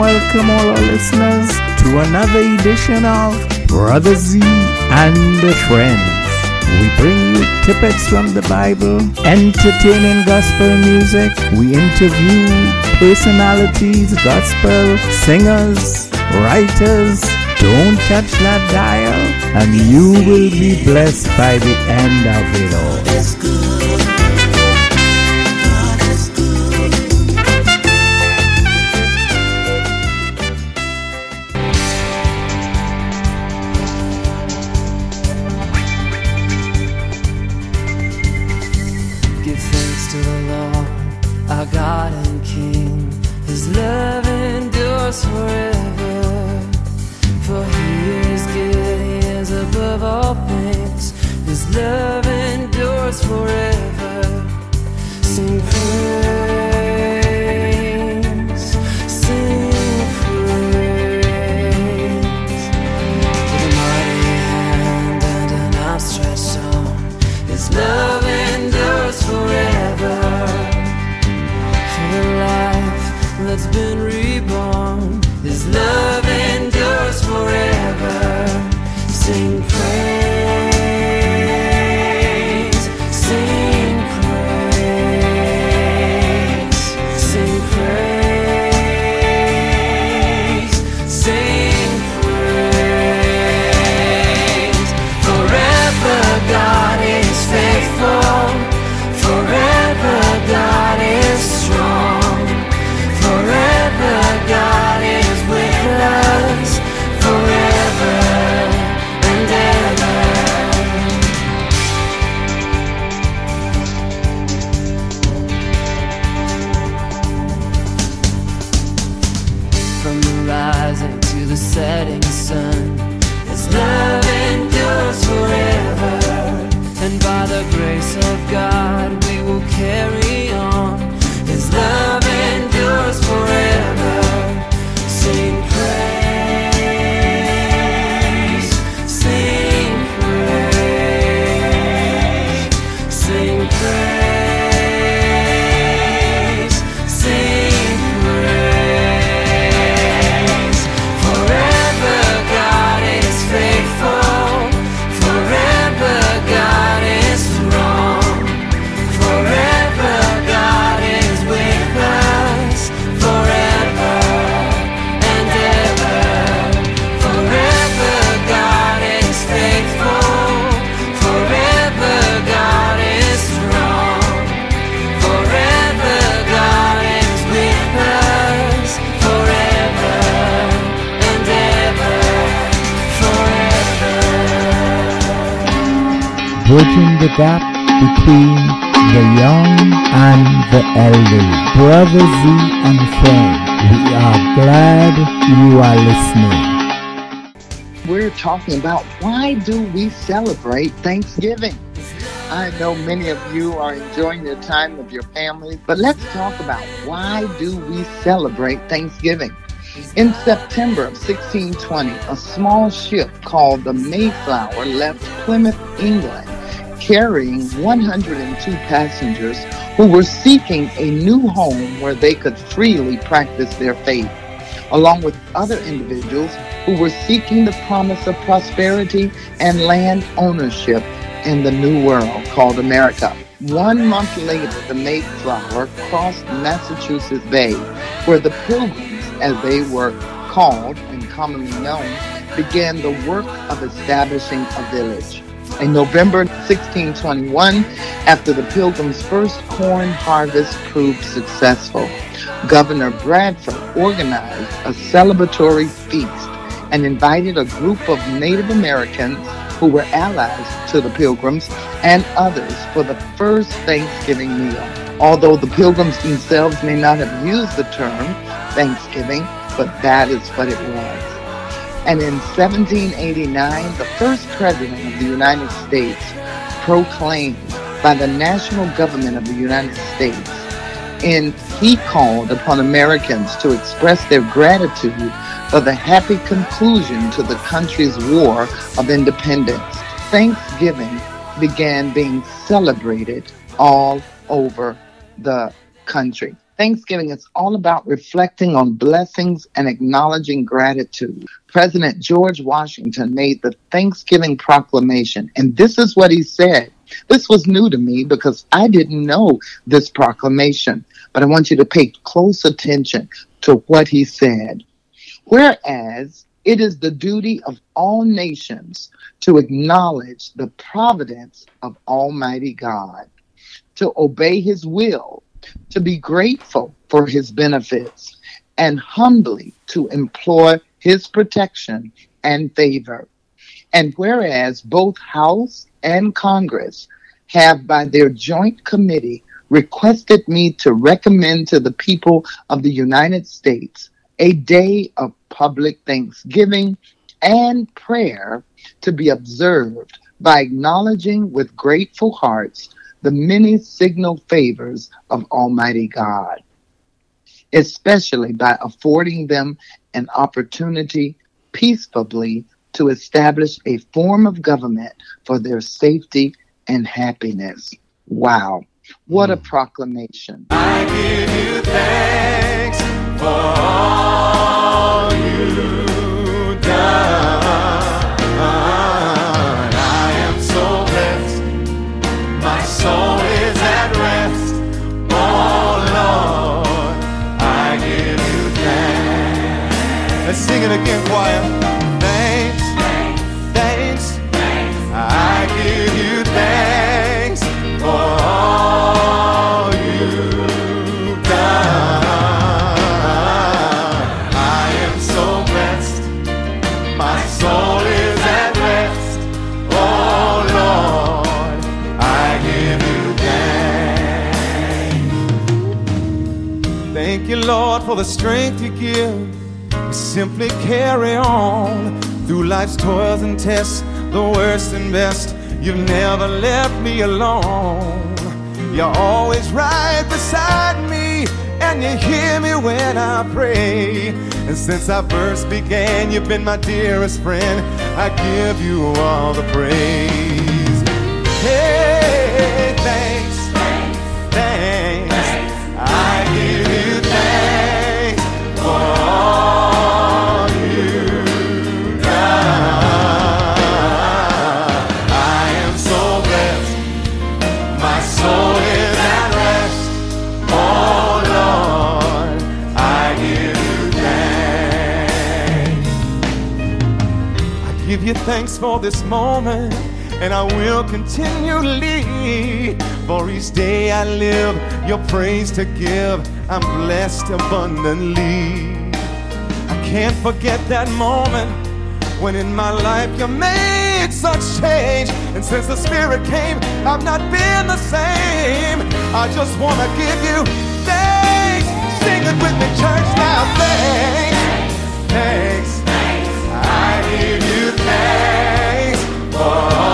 welcome all our listeners to another edition of Brother Z and Friends. We bring you tippets from the Bible, entertaining gospel music. We interview personalities, gospel singers, writers. Don't touch that dial, and you will be blessed by the end of it all. Talking about why do we celebrate Thanksgiving? I know many of you are enjoying your time with your families, but let's talk about why do we celebrate Thanksgiving? In September of 1620, a small ship called the Mayflower left Plymouth, England, carrying 102 passengers who were seeking a new home where they could freely practice their faith, along with other individuals who were seeking the promise of prosperity and land ownership in the new world called America. One month later, the Mayflower crossed Massachusetts Bay, where the Pilgrims, as they were called and commonly known, began the work of establishing a village. In November 1621, after the Pilgrims' first corn harvest proved successful, Governor Bradford organized a celebratory feast and invited a group of Native Americans who were allies to the Pilgrims and others for the first Thanksgiving meal. Although the Pilgrims themselves may not have used the term Thanksgiving, but that is what it was. And in 1789, the first president of the United States proclaimed by the national government of the United States, and he called upon Americans to express their gratitude for the happy conclusion to the country's war of independence. Thanksgiving began being celebrated all over the country. Thanksgiving is all about reflecting on blessings and acknowledging gratitude. President George Washington made the Thanksgiving proclamation, and this is what he said. This was new to me because I didn't know this proclamation, but I want you to pay close attention to what he said. Whereas it is the duty of all nations to acknowledge the providence of Almighty God, to obey his will to be grateful for his benefits and humbly to implore his protection and favor. And whereas both House and Congress have, by their joint committee, requested me to recommend to the people of the United States a day of public thanksgiving and prayer to be observed by acknowledging with grateful hearts the many signal favors of Almighty God, especially by affording them an opportunity peacefully to establish a form of government for their safety and happiness. Wow. What a hmm. proclamation. I give you thanks for all it again, choir. Thanks, thanks, thanks. I give you thanks for all you've done. I am so blessed. My soul is at rest. Oh Lord, I give you thanks. Thank you, Lord, for the strength you give simply carry on through life's toils and tests, the worst and best. You've never left me alone. You're always right beside me, and you hear me when I pray. And since I first began, you've been my dearest friend. I give you all the praise. Hey, thanks for this moment, and I will continually. For each day I live, your praise to give, I'm blessed abundantly. I can't forget that moment when in my life you made such change. And since the Spirit came, I've not been the same. I just want to give you thanks. Sing it with me, church, now. Thanks, thanks. I give you thanks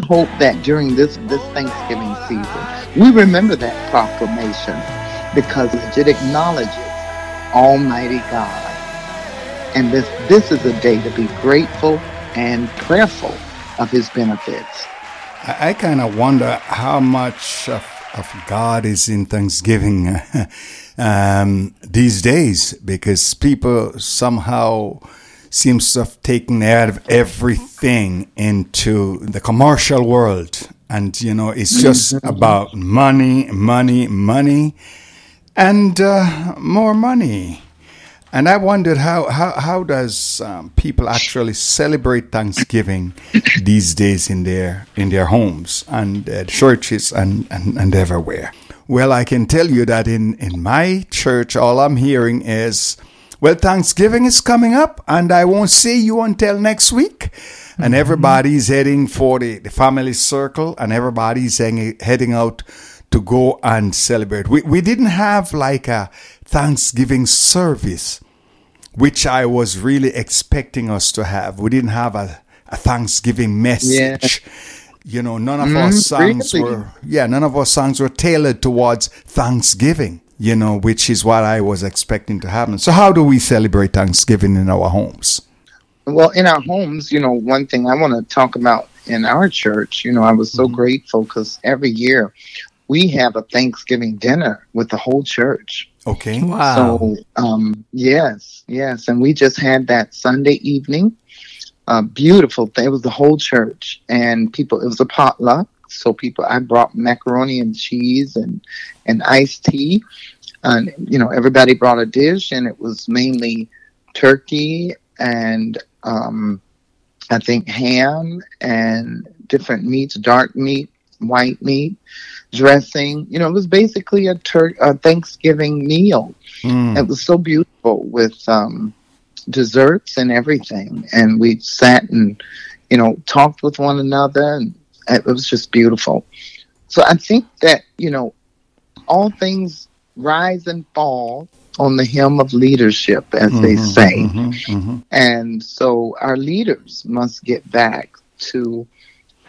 hope that during this, this Thanksgiving season, we remember that proclamation because it acknowledges Almighty God. And this, this is a day to be grateful and prayerful of his benefits. I, I kind of wonder how much of of God is in Thanksgiving um, these days because people somehow seems to have taken out of everything into the commercial world. And, you know, it's just Mm-hmm. about money, money, money, and uh, more money. And I wondered how, how, how does um, people actually celebrate Thanksgiving these days in their in their homes and uh, churches and, and, and everywhere? Well, I can tell you that in, in my church, all I'm hearing is, well, Thanksgiving is coming up and I won't see you until next week. And everybody's heading for the, the family circle and everybody's heading, heading out to go and celebrate. We, we didn't have like a Thanksgiving service, which I was really expecting us to have. We didn't have a, a Thanksgiving message. You know, none of our Mm, songs really? were, yeah, none of our songs were tailored towards Thanksgiving, you know, which is what I was expecting to happen. So, how do we celebrate Thanksgiving in our homes? Well, in our homes, you know, one thing I want to talk about in our church, you know, I was so grateful because every year we have a Thanksgiving dinner with the whole church. Okay. Wow. So, um, yes, yes. And we just had that Sunday evening. A beautiful thing. It was the whole church and people, it was a potluck. So people, I brought macaroni and cheese and, and iced tea. And, you know, everybody brought a dish and it was mainly turkey and, um, I think ham and different meats, dark meat, white meat, dressing. You know, it was basically a, tur- a Thanksgiving meal. Mm. It was so beautiful with um, desserts and everything. And we sat and, you know, talked with one another. And it was just beautiful. So I think that, you know, all things rise and fall on the hem of leadership, as they Mhm, say. mhm, mhm. And so our leaders must get back to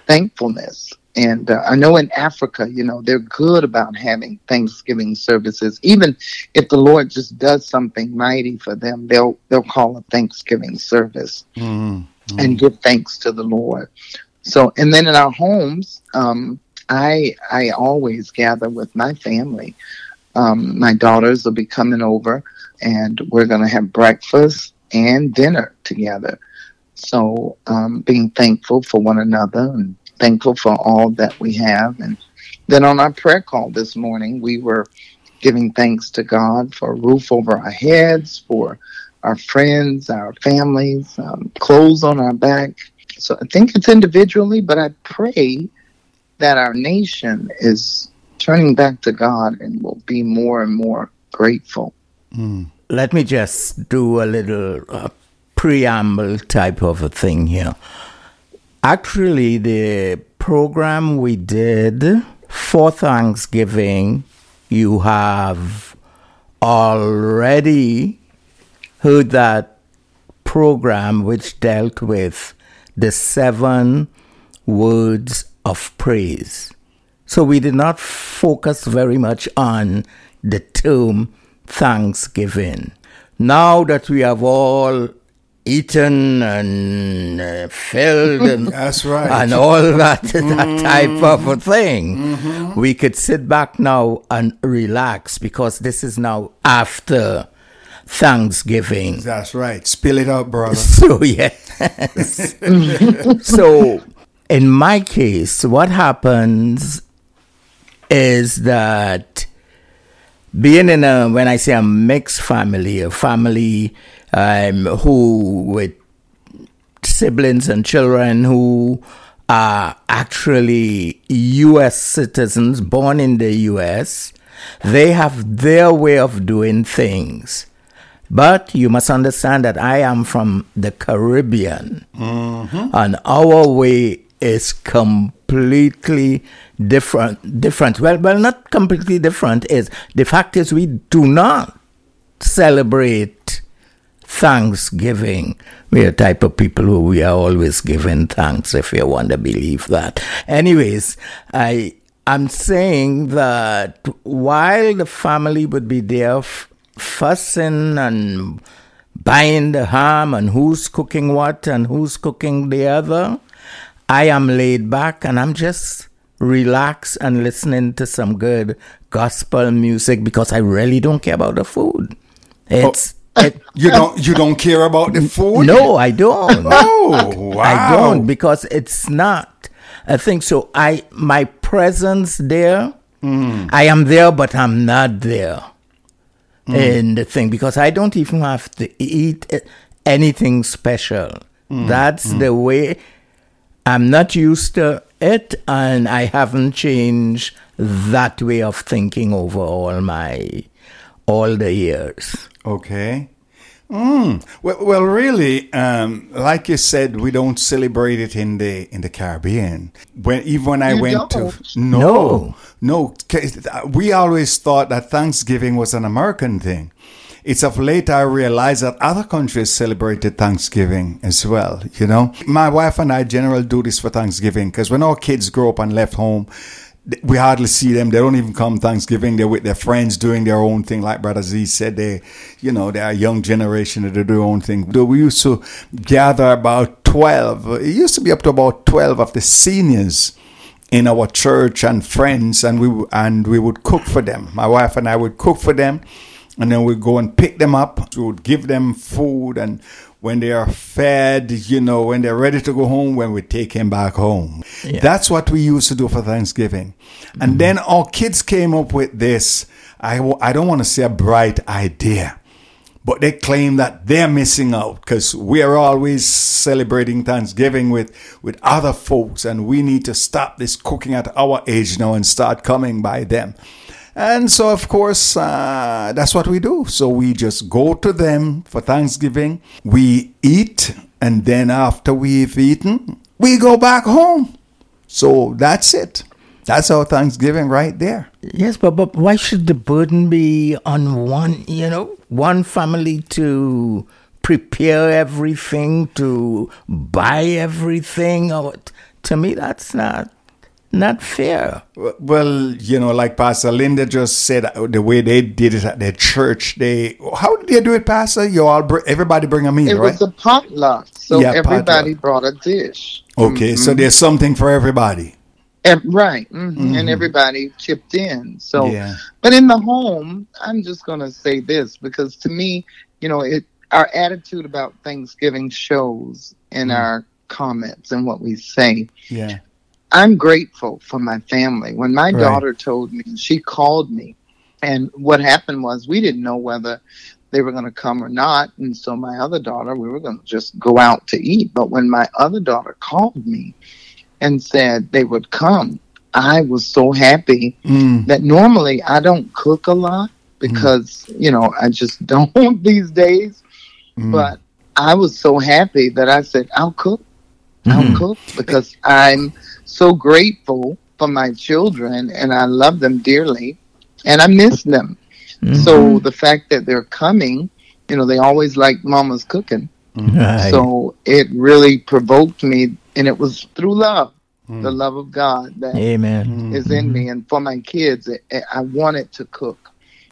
thankfulness. And uh, I know in Africa, you know, they're good about having Thanksgiving services. Even if the Lord just does something mighty for them, they'll they'll call a Thanksgiving service Mhm. and give thanks to the Lord. So, and then in our homes, um, I I always gather with my family. Um, my daughters will be coming over, and we're going to have breakfast and dinner together. So, um, being thankful for one another and thankful for all that we have. And then on our prayer call this morning, we were giving thanks to God for a roof over our heads, for our friends, our families, um, clothes on our back. So I think it's individually, but I pray that our nation is turning back to God and will be more and more grateful. Let me just do a little uh, preamble type of a thing here. Actually, the program we did for Thanksgiving, you have already heard that program which dealt with the seven words of praise. So we did not focus very much on the term Thanksgiving. Now that we have all eaten and uh, filled and, That's right. and all that, that type of a thing, we could sit back now and relax because this is now after Thanksgiving. That's right. Spill it out, brother. So yes. so in my case, what happens is that being in a when I say a mixed family, a family um, who with siblings and children who are actually U.S. citizens born in the U.S., they have their way of doing things. But you must understand that I am from the Caribbean, mm-hmm. and our way is completely different. Different. Well, well, not completely different. Is the fact is we do not celebrate Thanksgiving. We are a type of people who we are always giving thanks, if you want to believe that. Anyways, I I'm saying that while the family would be there f- fussing and buying the ham and who's cooking what and who's cooking the other, I am laid back and I'm just relax and listening to some good gospel music because I really don't care about the food. Oh. It's it, You don't you don't care about the food? no, I don't. Oh, wow. I don't because it's not a thing. So I my presence there, hmm. I am there, but I'm not there Mm. in the thing because I don't even have to eat anything special. Mm. That's mm. the way I'm not used to it, and I haven't changed that way of thinking over all my all the years. Okay. Mm. Well, well, really, um, like you said, we don't celebrate it in the in the Caribbean. When even when I You went to don't? no, no, 'cause we always thought that Thanksgiving was an American thing. It's of late I realized that other countries celebrated Thanksgiving as well. You know, my wife and I generally do this for Thanksgiving because when our kids grow up and left home, th- we hardly see them. They don't even come Thanksgiving. They're with their friends doing their own thing. Like Brother Z said, they, you know, they're a young generation that do their own thing. We used to gather about 12. It used to be up to about 12 of the seniors in our church and friends and we and we would cook for them. My wife and I would cook for them and then we'd go and pick them up. We would give them food and when they are fed, you know, when they're ready to go home, when we take him back home. That's what we used to do for Thanksgiving. And mm-hmm. then our kids came up with this, I, I don't want to say a bright idea, but they claim that they're missing out because we are always celebrating Thanksgiving with, with other folks and we need to stop this cooking at our age now and start coming by them. And so, of course, uh, that's what we do. So we just go to them for Thanksgiving, we eat, and then after we've eaten, we go back home. So that's it. That's our Thanksgiving right there. Yes, but, but why should the burden be on one, you know, one family to prepare everything, to buy everything? Or to me, that's not not fair. Well, you know, like Pastor Linda just said, uh, the way they did it at their church, they how did they do it, Pastor? You all, br- everybody bring a meal, It right? was a potluck, so Yeah, everybody potluck. brought a dish. okay, so there's something for everybody. And, right, mhm, and everybody chipped in. So, Yeah. but in the home, I'm just going to say this because to me, you know, it our attitude about Thanksgiving shows in our comments and what we say. Yeah. I'm grateful for my family. When my Right. daughter told me, she called me, and what happened was we didn't know whether they were going to come or not. And so my other daughter, we were going to just go out to eat. But when my other daughter called me and said they would come, I was so happy Mm. that normally I don't cook a lot because, you know, I just don't these days. Mm. But I was so happy that I said, I'll cook. I'll cook because I'm so grateful for my children and I love them dearly and I miss them. So mm-hmm. the fact that they're coming, you know, they always like mama's cooking. Mm-hmm. Right. So it really provoked me and it was through love, mm. the love of God that Amen. Mm-hmm. is in me and for my kids I- I wanted to cook.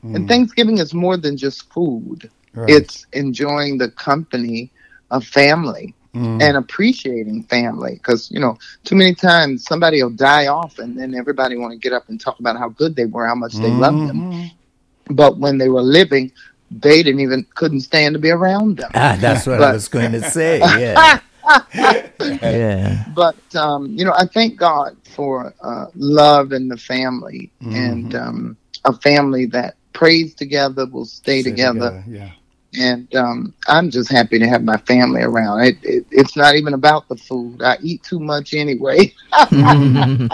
And mm. Thanksgiving is more than just food. Right. It's enjoying the company of family and appreciating family because you know too many times somebody will die off and then everybody want to get up and talk about how good they were how much they loved them but when they were living they didn't even couldn't stand to be around them Ah, that's what I was going to say. Yeah. yeah. but um, you know i thank god for uh, love and the family and um, a family that prays together will stay Stay together Yeah. And um, I'm just happy to have my family around. It, it, it's not even about the food. I eat too much anyway,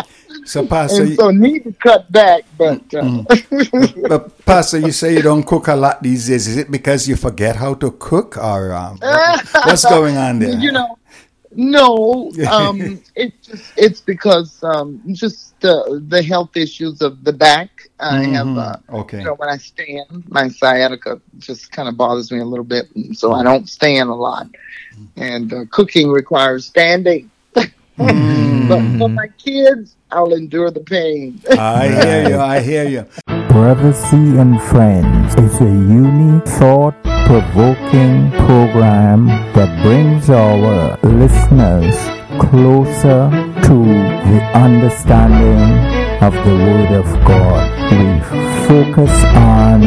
So, Pastor, and so need to cut back. But uh, but Pastor, you say you don't cook a lot these days. Is it because you forget how to cook, or um, what- what's going on there? you know, no, um, it's just it's because um, just the the health issues of the back. I have. Uh, okay. You know, when I stand, my sciatica just kind of bothers me a little bit, so I don't stand a lot. And uh, cooking requires standing. but for my kids, I'll endure the pain. I hear you. I hear you. Brother Z and Friends is a unique, thought provoking program that brings our listeners closer to the understanding of the Word of God. We focus on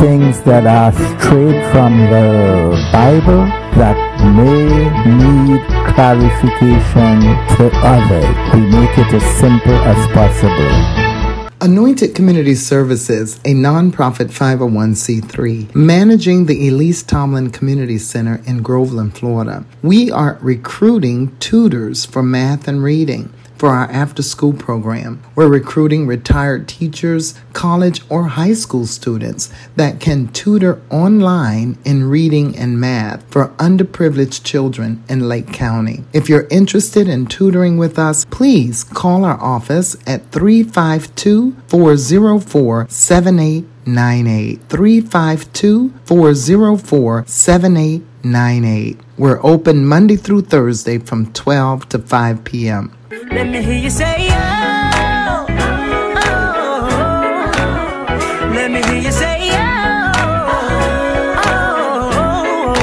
things that are straight from the Bible that may need clarification to others. We make it as simple as possible. Anointed Community Services, a nonprofit 501c3, managing the Elise Tomlin Community Center in Groveland, Florida. We are recruiting tutors for math and reading for our after school program. We're recruiting retired teachers, college or high school students that can tutor online in reading and math for underprivileged children in Lake County. If you're interested in tutoring with us, please call our office at 352 404 7898. 352 404 7898. We're open Monday through Thursday from 12 to 5 p.m. Let me hear you say, oh, oh. Let me hear you say, oh, oh.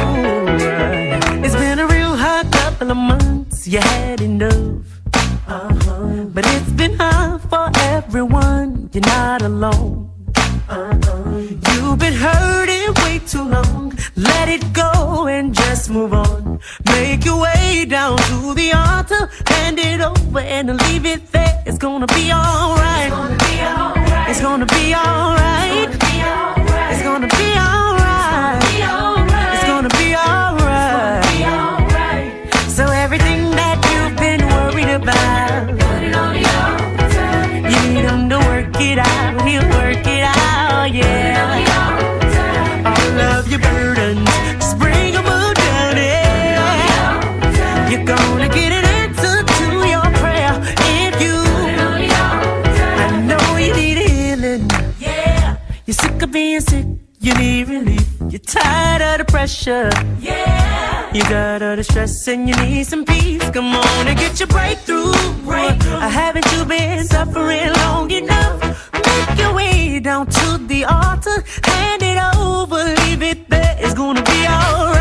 It's been a real hard couple of months. You had enough. Uh-huh. But it's been hard for everyone. You're not alone. Uh-uh. You've been hurting way too long. Let it go and just move on. Make your way down to the altar, hand it over and leave it there. It's gonna be alright. It's gonna be alright. It's gonna be alright. It's gonna be alright. Pressure. Yeah. You got all the stress and you need some peace. Come on and get your breakthrough. breakthrough. Haven't you been suffering long enough? Make your way down to the altar. Hand it over. Leave it there. It's gonna be alright.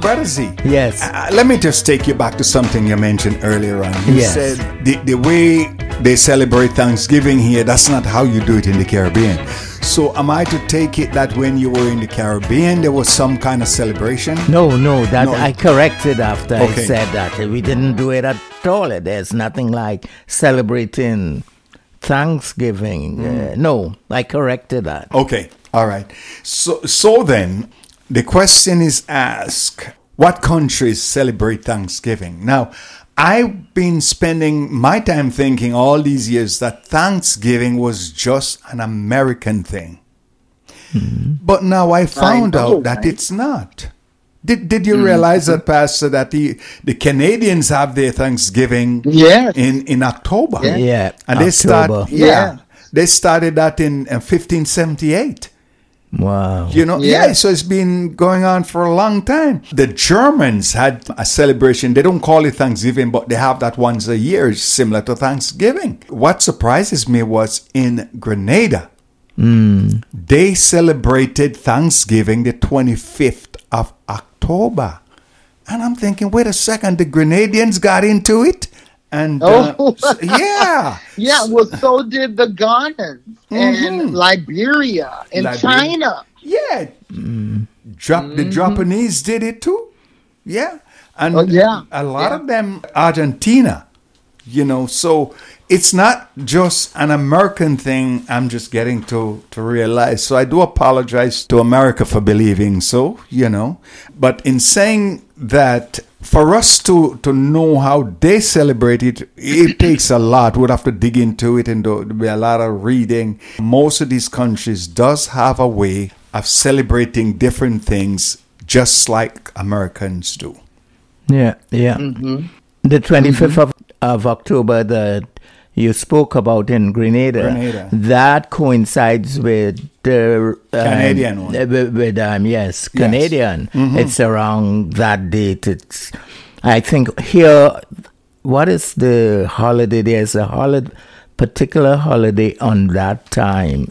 Brother Z. Yes. Uh, let me just take you back to something you mentioned earlier on. You Yes. said the, the way they celebrate Thanksgiving here, that's not how you do it in the Caribbean. So am I to take it that when you were in the Caribbean, there was some kind of celebration? No, no, that No. I corrected after Okay. I said that. We didn't do it at all. There's nothing like celebrating Thanksgiving. Mm. Uh, no, I corrected that. Okay, all right. So, so then, the question is asked: What countries celebrate Thanksgiving? Now, I've been spending my time thinking all these years that Thanksgiving was just an American thing, but now I found know, out that right? it's not. Did Did you realize that, Pastor, that the the Canadians have their Thanksgiving Yes. in in October? Yeah. Yeah, and they start. Yeah, Yeah. they started that in uh, 1578. Wow. You know, yeah. Yeah. so it's been going on for a long time. The Germans had a celebration. They don't call it Thanksgiving, but they have that once a year, similar to Thanksgiving. What surprises me was in Grenada, hmm. they celebrated Thanksgiving the 25th of October. And I'm thinking, wait a second, the Grenadians got into it? And oh. uh, Oh. so- yeah. Yeah, well, so did the Ghanans and mm-hmm. Liberia and Liberia. China. Yeah. Mm-hmm. Jap- The mm-hmm. Japanese did it too. Yeah. And Oh, yeah. a lot Yeah. of them, Argentina, you know, so it's not just an American thing. I'm just getting to, to realize. So I do apologize to America for believing so, you know. But in saying that, for us to, to know how they celebrate it, it takes a lot. We'd have to dig into it and there'll be a lot of reading. Most of these countries does have a way of celebrating different things just like Americans do. Yeah, yeah. Mm-hmm. The 25th mm-hmm. of, of October that you spoke about in Grenada, Grenada. that coincides with the um, Canadian one. uh, With, with, um, yes, Canadian. It's around that date. It's, I think here, what is the holiday? There's a holiday, particular holiday on that time.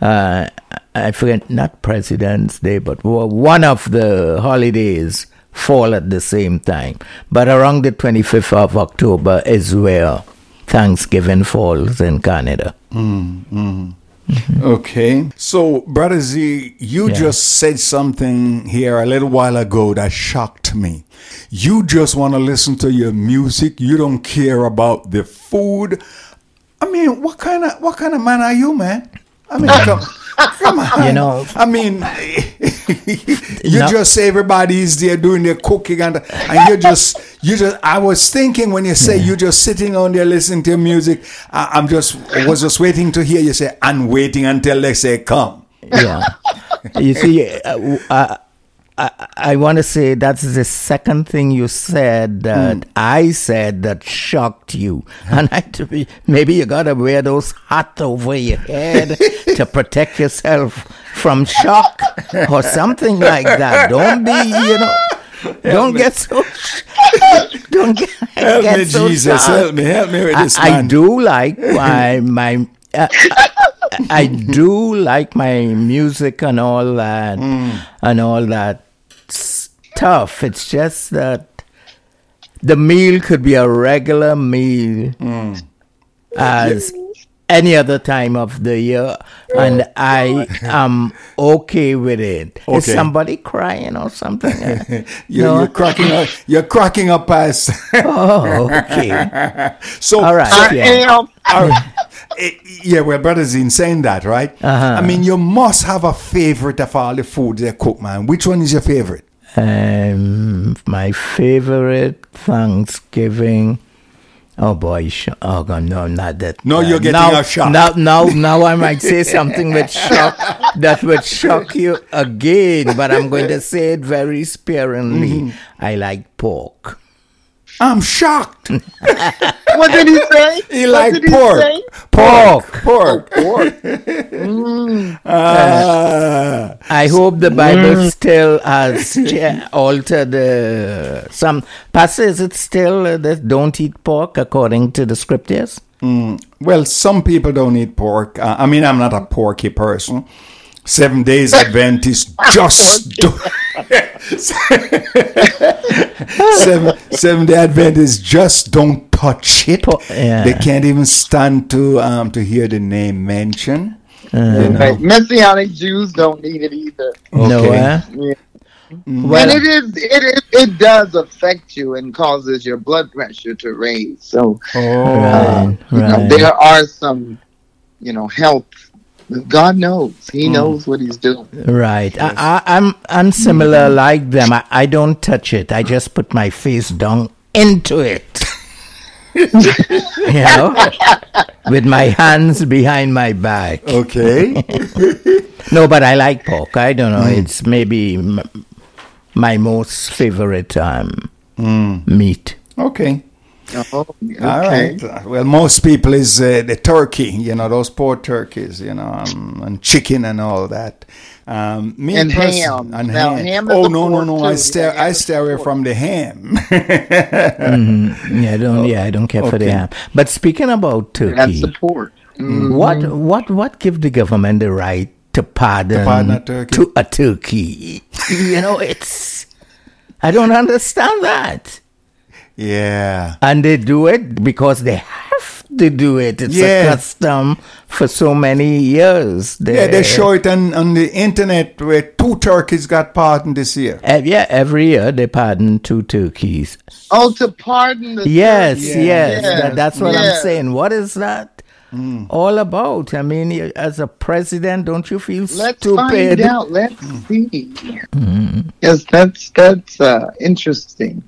Uh, I forget, not President's Day, but one of the holidays fall at the same time. But around the 25th of October is where Thanksgiving falls in Canada. Mm, mm. Mm-hmm. Okay. So, Brother Z, you Yeah. just said something here a little while ago that shocked me. You just want to listen to your music. You don't care about the food. I mean, what kind of what kind of man are you, man? I mean, come, come on. You know- I mean, you No. just say everybody's there doing their cooking and and you just you just. I was thinking when you say you just sitting on there listening to music. I, I'm just I was just waiting to hear you say and waiting until they say come. yeah. You see, uh, uh, I, I want to say that's the second thing you said that I said that shocked you. And I, to be- maybe you got to wear those hats over your head to protect yourself from shock or something like that. Don't be, you know, don't get so, don't get, Help get me, so Jesus, shocked. help me, help me with I, this I man. do like my my. Uh, I do like my music and all that, mm. and all that stuff. It's just that the meal could be a regular meal mm. as any other time of the year, and I am okay with it. Is Okay. somebody crying or something? Uh, you're, No. you're cracking up. You're cracking up, as oh, okay. so. All right. I Yeah. am. All right. Eh, yeah, well, brothers in saying that, right? Uh-huh. I mean, you must have a favorite of all the food they cook, man. Which one is your favorite? Um, my favorite Thanksgiving. Oh boy! Oh God, no, not that. No, you're getting now, a shock. Now, now, now, I might say something with shock that would shock you again, but I'm going to say it very sparingly. Mm-hmm. I like pork. I'm shocked. What did he say? He What like did he pork. say? Pork. Pork. Pork. Ah. I hope the Bible still has altered uh, some. Pastor, is it still uh, that don't eat pork according to the scriptures? well, some people don't eat pork. Uh, I mean, I'm not a porky person. Seven Days Adventist just do. Seven, seven Day Adventists just don't touch it. Yeah. They can't even stand to um, to hear the name mentioned. Right. Messianic Jews don't need it either. No, Okay. eh? Yeah. Well, and it is it is it does affect you and causes your blood pressure to raise. So Oh, right, you know, there are some, you know, health. God knows. He Mm. knows what he's doing. Right. I, I, I'm I'm similar like them. I, I don't touch it. I just put my face down into it. you know, with my hands behind my back. okay. No, but I like pork. I don't know. It's maybe m- my most favorite um, meat. okay. Oh, okay. All right. Well, most people is uh, the turkey, you know, those poor turkeys, you know, um, and chicken and all that. Um, me And pers- ham. And Now, ham. ham is oh a no, no, pork no! I too. stay, Yeah, I ham stay away from the ham. Yeah, I don't. Yeah, I don't care for the ham. But speaking about turkey, That's turkey, support. Mm. what what what give the government the right to pardon, pardon a turkey? to a turkey? you know, it's I don't understand that. Yeah. And they do it because they have to do it. It's Yeah. a custom for so many years. Yeah, they show it on, on the internet where two turkeys got pardoned this year. Ev- yeah, every year they pardon two turkeys. Oh, to pardon the Yes, turkey. yes, Yes, that, that's what I'm saying. What is that Hmm. all about? I mean, as a president, don't you feel Let's stupid? find out. Let's see. Yes, that's that's uh, interesting.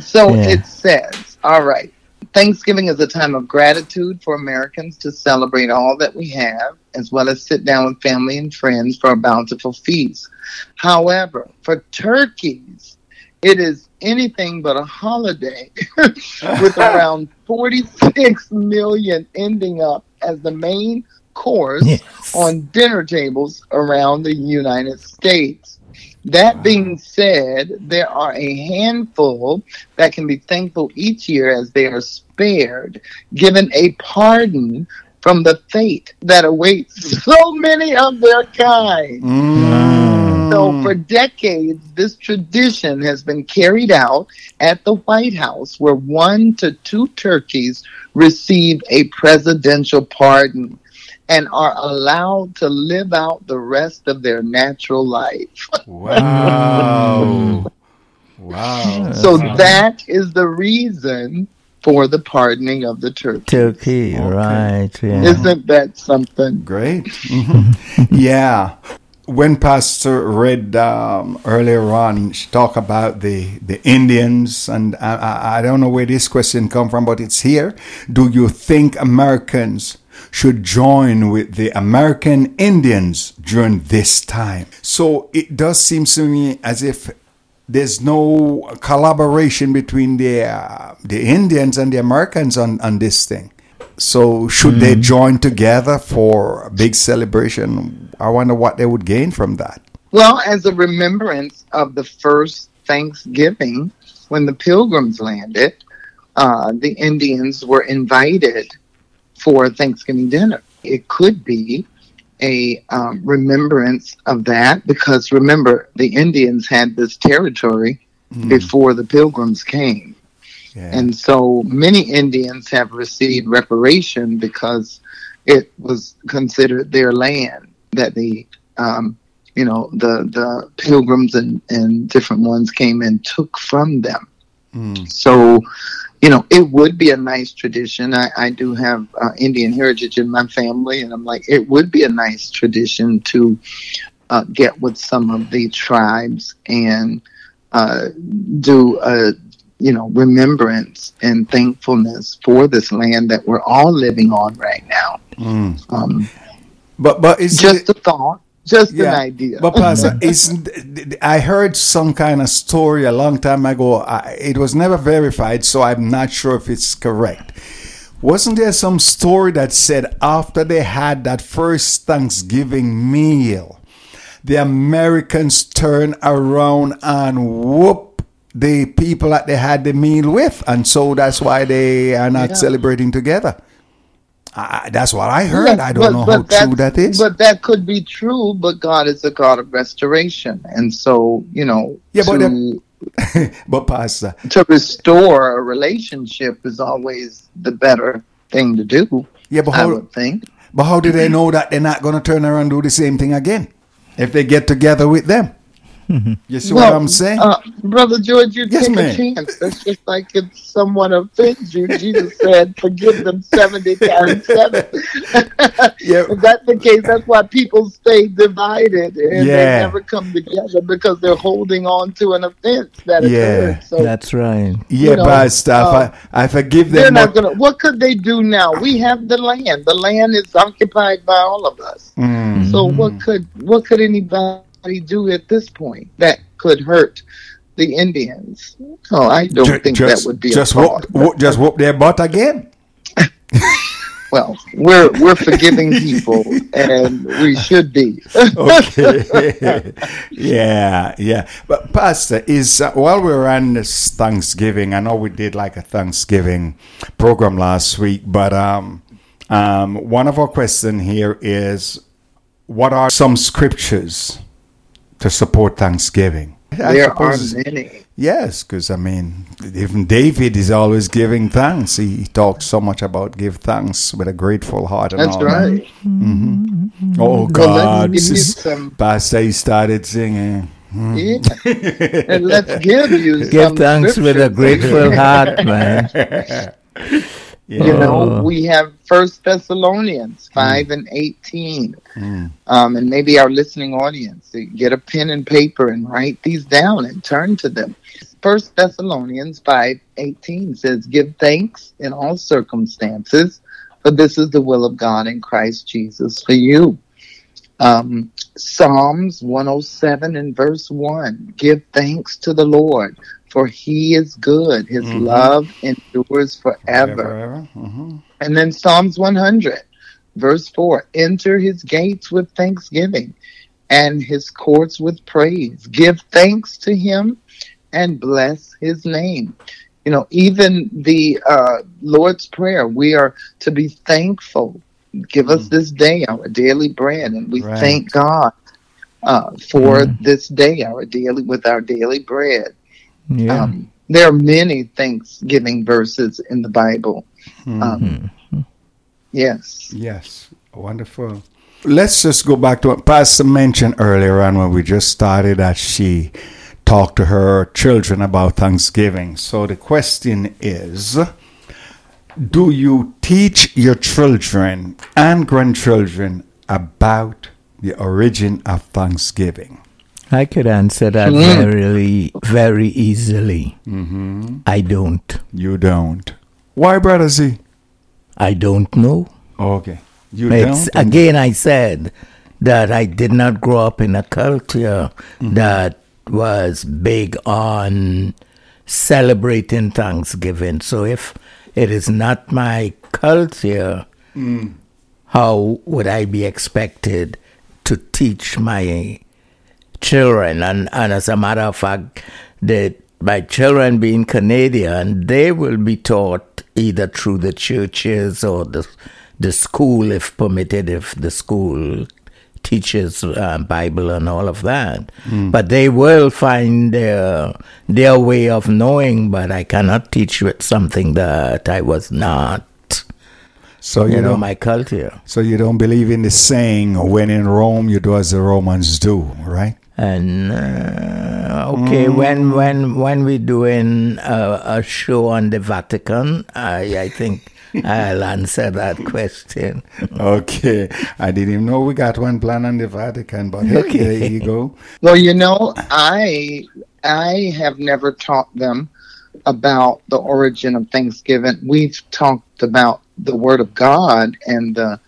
So Yeah. it says, all right. Thanksgiving is a time of gratitude for Americans to celebrate all that we have, as well as sit down with family and friends for a bountiful feast. However, for turkeys, it is anything but a holiday, with around 46 million ending up as the main course Yes. on dinner tables around the United States. That being said, there are a handful that can be thankful each year as they are spared, given a pardon from the fate that awaits so many of their kind. Mm. So, for decades, this tradition has been carried out at the White House, where one to two turkeys receive a presidential pardon and are allowed to live out the rest of their natural life. Wow. wow. So, that is the reason for the pardoning of the turkey. Turkey, right? Yeah. Isn't that something? Great. Yeah. When Pastor read um, earlier on, she talked about the, the Indians, and I, I, I don't know where this question come from, but it's here. Do you think Americans should join with the American Indians during this time? So it does seem to me as if there's no collaboration between the uh, the Indians and the Americans on, on this thing. So should they join together for a big celebration? I wonder what they would gain from that. Well, as a remembrance of the first Thanksgiving when the pilgrims landed, uh, the Indians were invited for Thanksgiving dinner. It could be a um, remembrance of that because remember, the Indians had this territory before the pilgrims came. Yeah. And so many Indians have received reparation because it was considered their land that the, um, you know, the, the pilgrims and, and different ones came and took from them. So, you know, it would be a nice tradition. I, I do have uh, Indian heritage in my family, and I'm like, it would be a nice tradition to uh, get with some of the tribes and uh, do a you know remembrance and thankfulness for this land that we're all living on right now. Um, but but it's just a thought, just an idea. But Pastor, isn't I heard some kind of story a long time ago. I, it was never verified, so I'm not sure if it's correct. Wasn't there some story that said after they had that first Thanksgiving meal, the Americans turned around and whoop the people that they had the meal with, and so that's why they are not Yeah. celebrating together. I, that's what I heard. I don't know how true that is. But that could be true. But God is a God of restoration, and so you know, Yeah, but to, but Pastor, to restore a relationship is always the better thing to do. Yeah, but I how, would think. But how do they know that they're not going to turn around and do the same thing again if they get together with them? You see what I'm saying? Uh, Brother George, you Yes, take ma'am. a chance. That's just like if someone offends you, Jesus said, forgive them 70 times 7. Yeah. If that's the case, that's why people stay divided and Yeah. they never come together because they're holding on to an offense that Yeah. occurred. So That's right. yeah, you know, Pastor, uh, I, I forgive them. they're them. not going to. What could they do now? We have the land. The land is occupied by all of us. Mm. So what could what could anybody do at this point that could hurt the Indians? Oh, I don't Ju- think just, that would be just whoop, whoop- just whoop their butt again. Well, we're we're forgiving people, and we should be. okay. yeah, yeah. But Pastor, is uh, while we're on this Thanksgiving, I know we did like a Thanksgiving program last week, but um, um, one of our questions here is, what are some scriptures to support Thanksgiving? I there are many. Yes, because I mean, even David is always giving thanks. He, he talks so much about give thanks with a grateful heart. And That's all that. right. Mm-hmm. Oh Well, let God, me give you Sis- some. Pastor, he started singing. Mm. Yeah. and let's give you Give some thanks with a grateful heart, man. You know, we have First Thessalonians five and eighteen, Mm. um, and maybe our listening audience get a pen and paper and write these down and turn to them. First Thessalonians five eighteen says, "Give thanks in all circumstances, for this is the will of God in Christ Jesus for you." Um, Psalms one hundred seven and verse one: Give thanks to the Lord, for He is good; His Mhm. love endures forever. Forever. Mhm. And then Psalms 100, verse 4 Enter his gates with thanksgiving and his courts with praise. Give thanks to him and bless his name. You know, even the uh, Lord's Prayer, we are to be thankful. Give us this day our daily bread, and we Right. thank God uh, for this day, our daily with our daily bread. Yeah. Um, there are many Thanksgiving verses in the Bible. Hmm. Um, Yes. Yes, wonderful. Let's just go back to what Pastor mentioned earlier on when we just started that she talked to her children about Thanksgiving. So the question is Do you teach your children and grandchildren about the origin of Thanksgiving? I could answer that hmm. very, very easily. Mm-hmm. I don't. You don't. Why, Brother Z? I don't know. Okay. You It's don't? again. I said that I did not grow up in a culture mm-hmm. that was big on celebrating Thanksgiving. So if it is not my culture, mm. how would I be expected to teach my children? And, and as a matter of fact, the, my children being Canadian, they will be taught either through the churches or the the school, if permitted, if the school teaches uh, Bible and all of that. But they will find their their way of knowing. But I cannot teach you something that I was not. so You you know my culture. so you don't believe in the saying when in Rome you do as the Romans do, right? And uh, okay, when when when we doing a, a show on the Vatican, I I think I'll answer that question. Okay, I didn't even know we got one plan on the Vatican, but hey, Okay. there you go. Well, you know, I I have never taught them about the origin of Thanksgiving. We've talked about the Word of God and the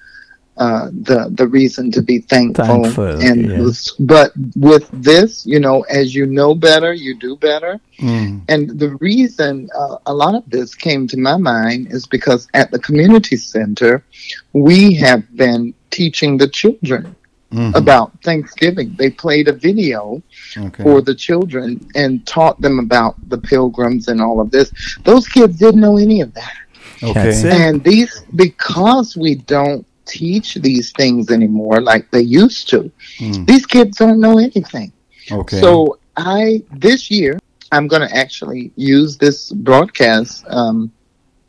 uh, the the reason to be thankful. Thankful, and but with this, you know, as you know better, you do better. Mm, And the reason uh, a lot of this came to my mind is because at the community center, we have been teaching the children mhm, about Thanksgiving. They played a video okay. for the children and taught them about the pilgrims and all of this. Those kids didn't know any of that. Okay. And these, because we don't teach these things anymore like they used to, Mm, these kids don't know anything. okay. So I this year I'm going to actually use this broadcast um,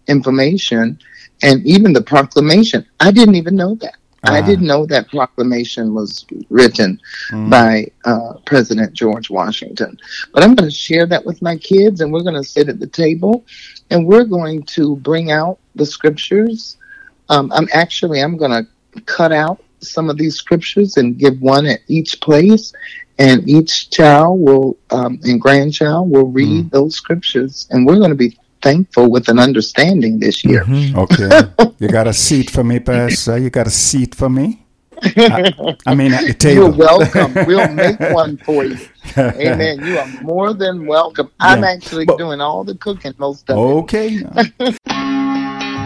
information and even the proclamation. I didn't even know that. I Uh-huh. didn't know that proclamation was written Mm. by uh, President George Washington. But I'm going to share that with my kids, and we're going to sit at the table, and we're going to bring out the scriptures. Um, I'm actually I'm going to cut out some of these scriptures and give one at each place, and each child will um, and grandchild will read those scriptures, and we're going to be thankful with an understanding this year. Okay. you got a seat for me, Pastor? You got a seat for me? I, I mean, at the You're welcome. We'll make one for you. Amen. You are more than welcome. I'm actually But- doing all the cooking most of it. Okay.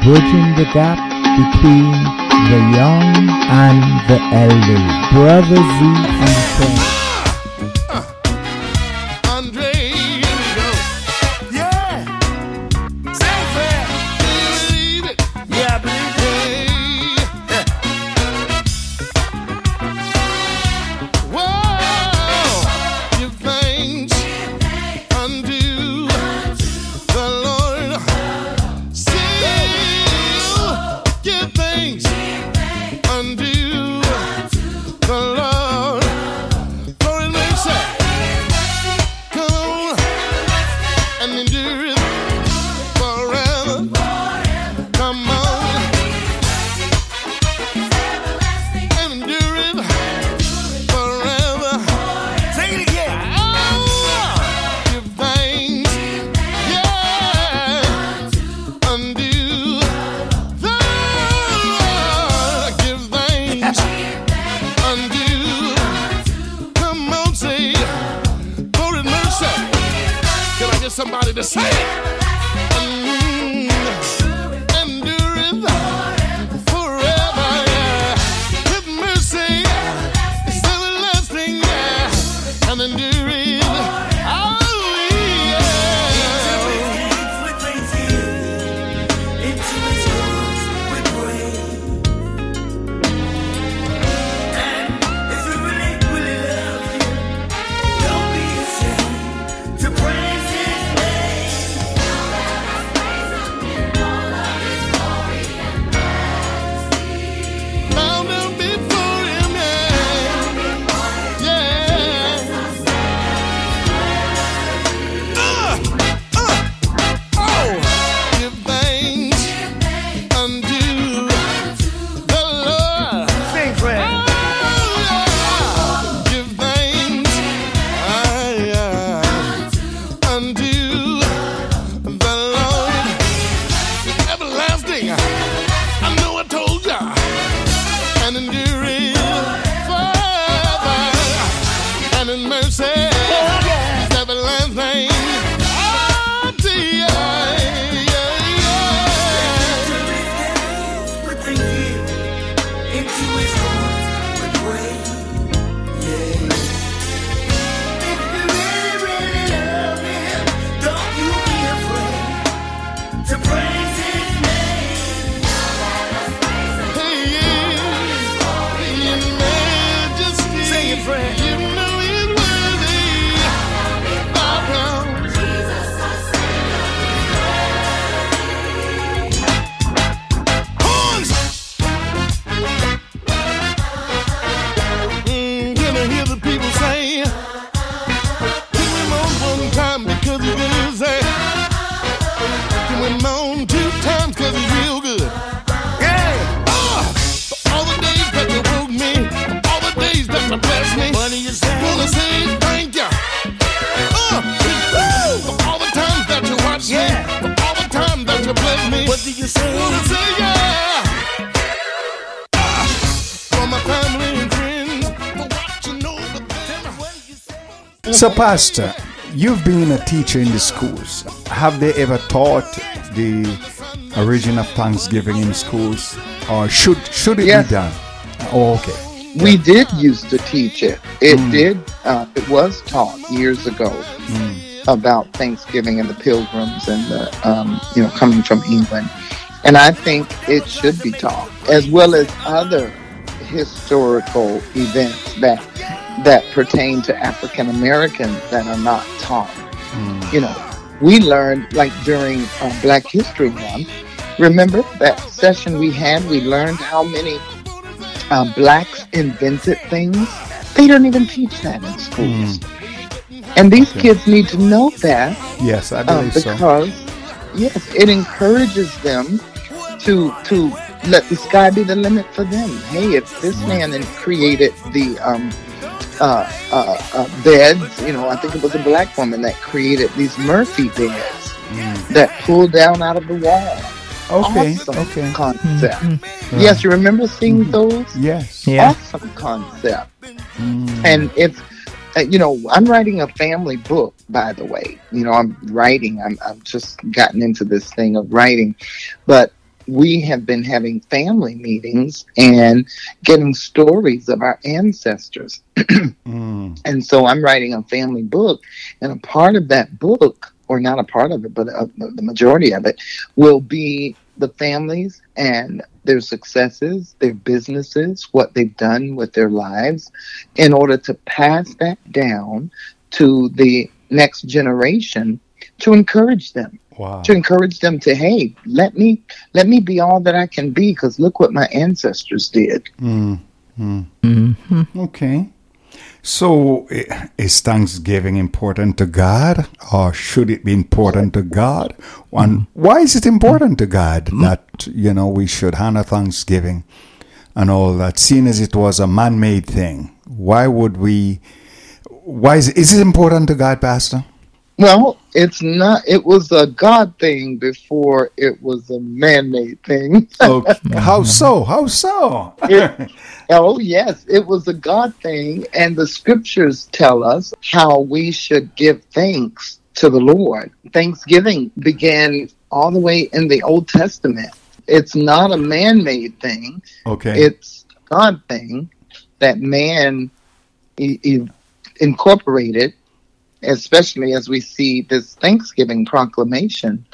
bridging the gap between the young and the elderly. brothers and friends. It? So, Pastor, you've been a teacher in the schools. Have they ever taught the origin of Thanksgiving in schools, or should should it be done? Oh, okay. We did used to teach it. It did. Uh, it was taught years ago about Thanksgiving and the Pilgrims and the um, you know coming from England, and I think it should be taught as well as other historical events that that pertain to African Americans that are not taught. You know, we learned like during uh, Black History Month. Remember that session we had? We learned how many uh, blacks invented things. They don't even teach that in schools. And these kids need to know that Yes, I um, believe so. because yes, it encourages them to to let the sky be the limit for them. Hey, if this man had created the um, uh, uh, uh, beds, you know, I think it was a black woman that created these Murphy beds that pull down out of the wall. Okay, Awesome okay. concept. Yes, you remember seeing those? Yes. Yeah. awesome concept. And it's, uh, you know, I'm writing a family book, by the way. You know, I'm writing, I'm, I've just gotten into this thing of writing, but we have been having family meetings and getting stories of our ancestors. Mm. And so I'm writing a family book, and a part of that book, or not a part of it, but uh, the majority of it, will be the families and their successes, their businesses, what they've done with their lives, in order to pass that down to the next generation to encourage them Wow. to encourage them to hey let me let me be all that i can be because look what my ancestors did Mm. Mm. Okay. So, i- is Thanksgiving important to God, or should it be important to God? And why is it important to God that you know we should honor Thanksgiving and all that? Seeing as it was a man-made thing, why would we? Why is is it important to God, Pastor? Well it's not it was a god thing before it was a man-made thing Okay. How so? How so? It- oh yes it was a god thing and the scriptures tell us how we should give thanks to the lord thanksgiving began all the way in the old testament it's not a man-made thing Okay. it's a God thing that man e- e- incorporated, especially as we see this Thanksgiving proclamation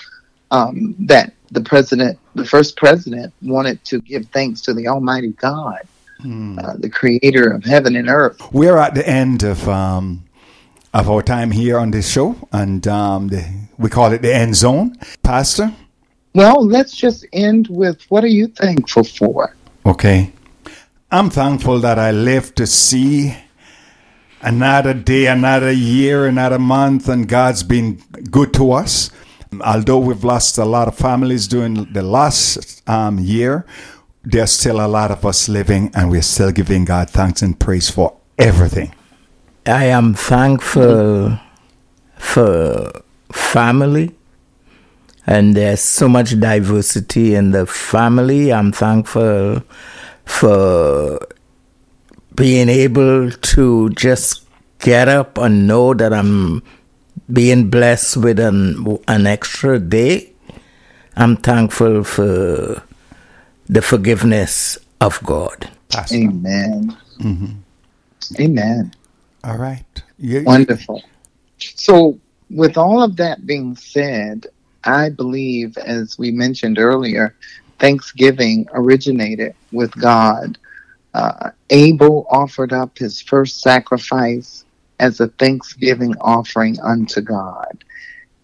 um, that the president, the first president, wanted to give thanks to the Almighty God, uh, the Creator of heaven and earth. We're at the end of um, of our time here on this show, and um, the, we call it the end zone. Pastor, Well, let's just end with what are you thankful for? okay, I'm thankful that I live to see another day, another year, another month, and God's been good to us. Although we've lost a lot of families during the last um, year, there's still a lot of us living, and we're still giving God thanks and praise for everything. I am thankful for family, and there's so much diversity in the family. I'm thankful for being able to just get up and know that I'm being blessed with an, an extra day. I'm thankful for the forgiveness of God. Pastor. Amen. Mm-hmm. Amen. All right. You- Wonderful. So, with all of that being said, I believe, as we mentioned earlier, Thanksgiving originated with God. Uh, Abel offered up his first sacrifice as a thanksgiving offering unto God.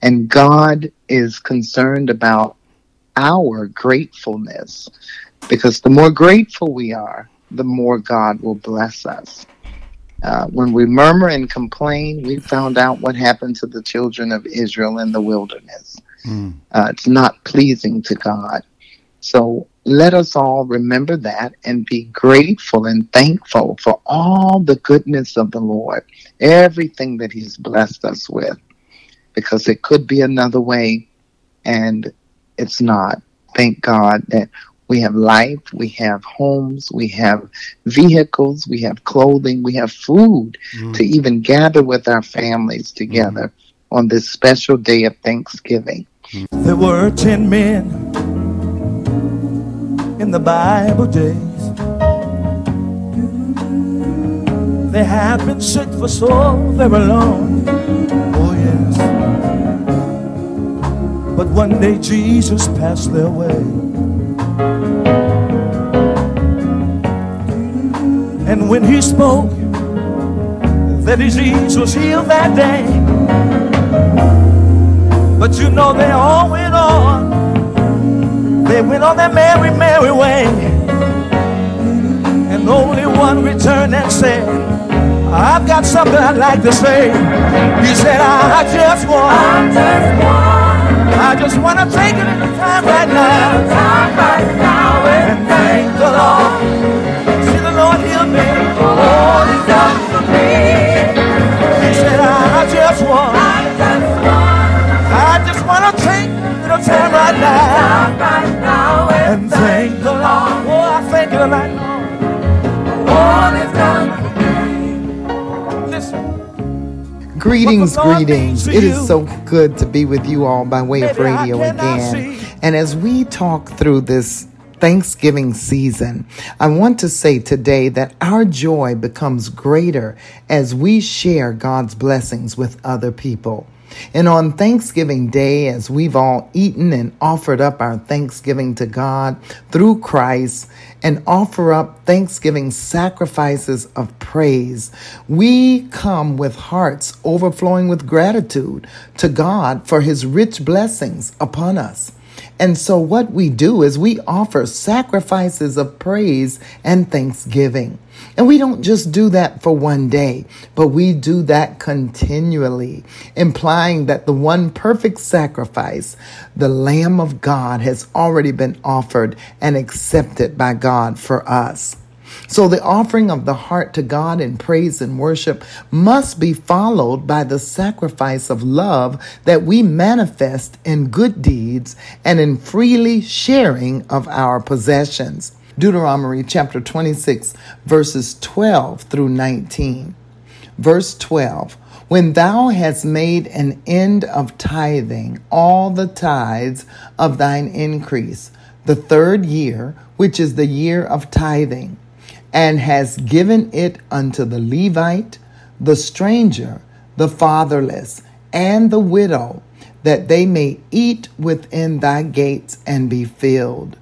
And God is concerned about our gratefulness because the more grateful we are, the more God will bless us. Uh, when we murmur and complain, we found out what happened to the children of Israel in the wilderness. Mm. Uh, it's not pleasing to God. So let us all remember that and be grateful and thankful for all the goodness of the Lord, everything that He's blessed us with, because it could be another way and it's not. Thank God that we have life, we have homes, we have vehicles, we have clothing, we have food mm. to even gather with our families together mm. on this special day of Thanksgiving. Mm. There were ten men in the Bible days. They had been sick for so very long. Oh, yes. But one day Jesus passed their way. And when he spoke, the disease was healed that day. But you know they all went on. They went on their merry, merry way. And only one returned and said, I've got something I'd like to say. He said, I just want, I just want to take a little time right now and thank the Lord. Greetings, What the Lord means greetings. It is so good to be with you all by way of radio again. And as we talk through this Thanksgiving season, I want to say today that our joy becomes greater as we share God's blessings with other people. And on Thanksgiving Day, as we've all eaten and offered up our thanksgiving to God through Christ and offer up thanksgiving sacrifices of praise, we come with hearts overflowing with gratitude to God for his rich blessings upon us. And so, what we do is we offer sacrifices of praise and thanksgiving. And we don't just do that for one day, but we do that continually, implying that the one perfect sacrifice, the Lamb of God, has already been offered and accepted by God for us. So the offering of the heart to God in praise and worship must be followed by the sacrifice of love that we manifest in good deeds and in freely sharing of our possessions. Deuteronomy chapter 26 verses 12 through 19. Verse 12 When thou hast made an end of tithing all the tithes of thine increase, the third year, which is the year of tithing, and has given it unto the Levite, the stranger, the fatherless, and the widow, that they may eat within thy gates and be filled.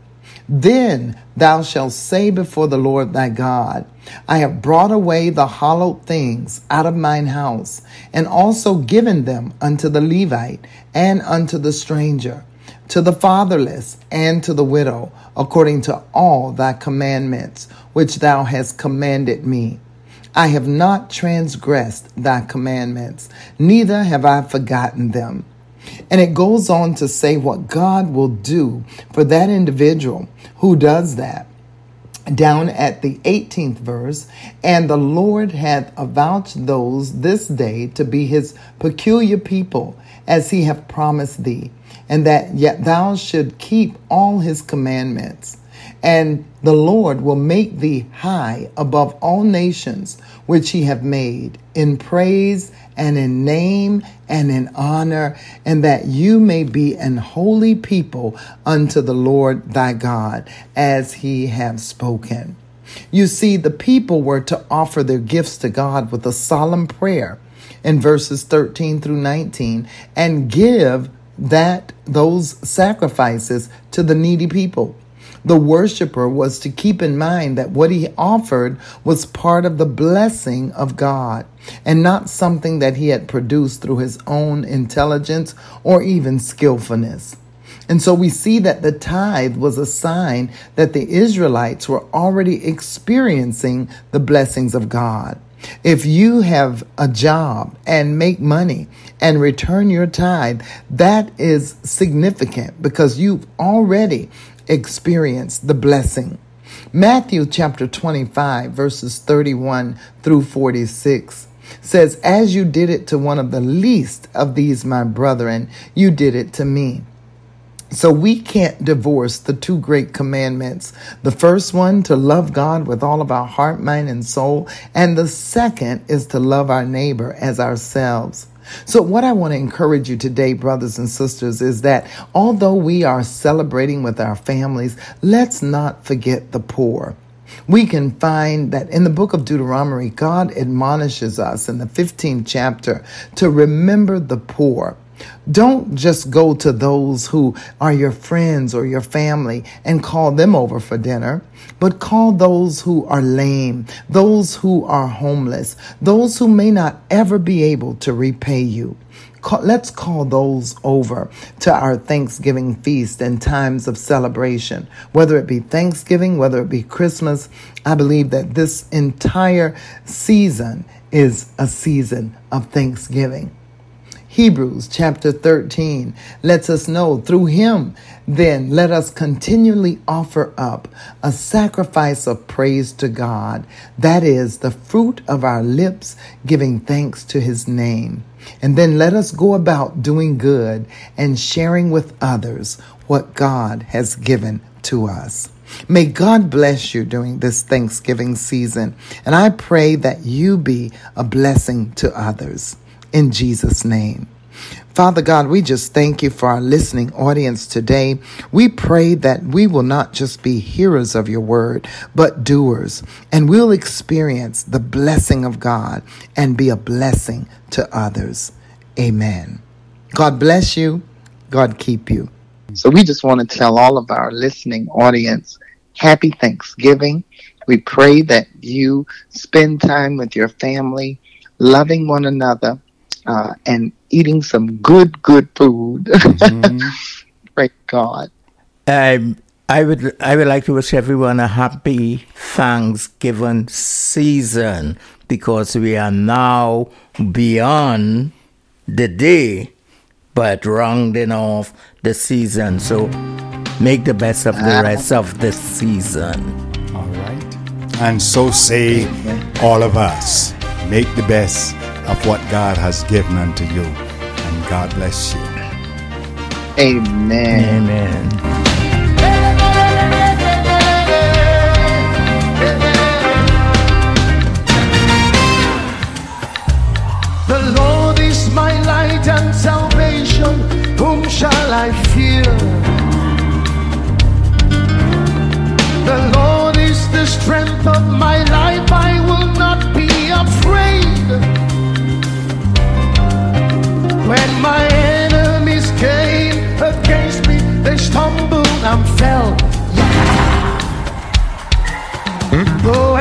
Then thou shalt say before the Lord thy God, I have brought away the hallowed things out of mine house, and also given them unto the Levite and unto the stranger, to the fatherless and to the widow, according to all thy commandments which thou hast commanded me. I have not transgressed thy commandments, neither have I forgotten them. And it goes on to say what God will do for that individual who does that. Down at the 18th verse, and the Lord hath avouched those this day to be his peculiar people, as he hath promised thee, and that yet thou should keep all his commandments. And the Lord will make thee high above all nations which he have made, in praise and in name and in honor, and that you may be an holy people unto the Lord thy God, as he hath spoken. You see, the people were to offer their gifts to God with a solemn prayer in verses 13 through 19 and give that those sacrifices to the needy people. The worshiper was to keep in mind that what he offered was part of the blessing of God and not something that he had produced through his own intelligence or even skillfulness. And so we see that the tithe was a sign that the Israelites were already experiencing the blessings of God. If you have a job and make money and return your tithe, that is significant because you've already experienced the blessing. Matthew chapter 25, verses 31 through 46 says, As you did it to one of the least of these, my brethren, you did it to me. So we can't divorce the two great commandments. The first one, to love God with all of our heart, mind, and soul. And the second is to love our neighbor as ourselves. So, what I want to encourage you today, brothers and sisters, is that although we are celebrating with our families, let's not forget the poor. We can find that in the book of Deuteronomy, God admonishes us in the 15th chapter to remember the poor. Don't just go to those who are your friends or your family and call them over for dinner, but call those who are lame, those who are homeless, those who may not ever be able to repay you. Let's call those over to our Thanksgiving feast and times of celebration. Whether it be Thanksgiving, whether it be Christmas, I believe that this entire season is a season of Thanksgiving. Hebrews chapter 13 lets us know through him, then let us continually offer up a sacrifice of praise to God. That is the fruit of our lips, giving thanks to his name. And then let us go about doing good and sharing with others what God has given to us. May God bless you during this Thanksgiving season. And I pray that you be a blessing to others in Jesus' name. Father God, we just thank you for our listening audience today. We pray that we will not just be hearers of your word, but doers, and we'll experience the blessing of God and be a blessing to others. Amen. God bless you. God keep you. So we just want to tell all of our listening audience happy Thanksgiving. We pray that you spend time with your family, loving one another, uh, and eating some good, good food. Mm-hmm. Praise God. Um, I would I would like to wish everyone a happy Thanksgiving season because we are now beyond the day, but rounding off the season. So make the best of the rest of the season. All right. And so say all of us. Make the best of what God has given unto you. And God bless you. Amen. Amen. The Lord is my light and salvation. Whom shall I fear? The Lord is the strength of my life. I will not be afraid. When my enemies came against me, they stumbled and fell. Yeah. Mm -hmm. oh,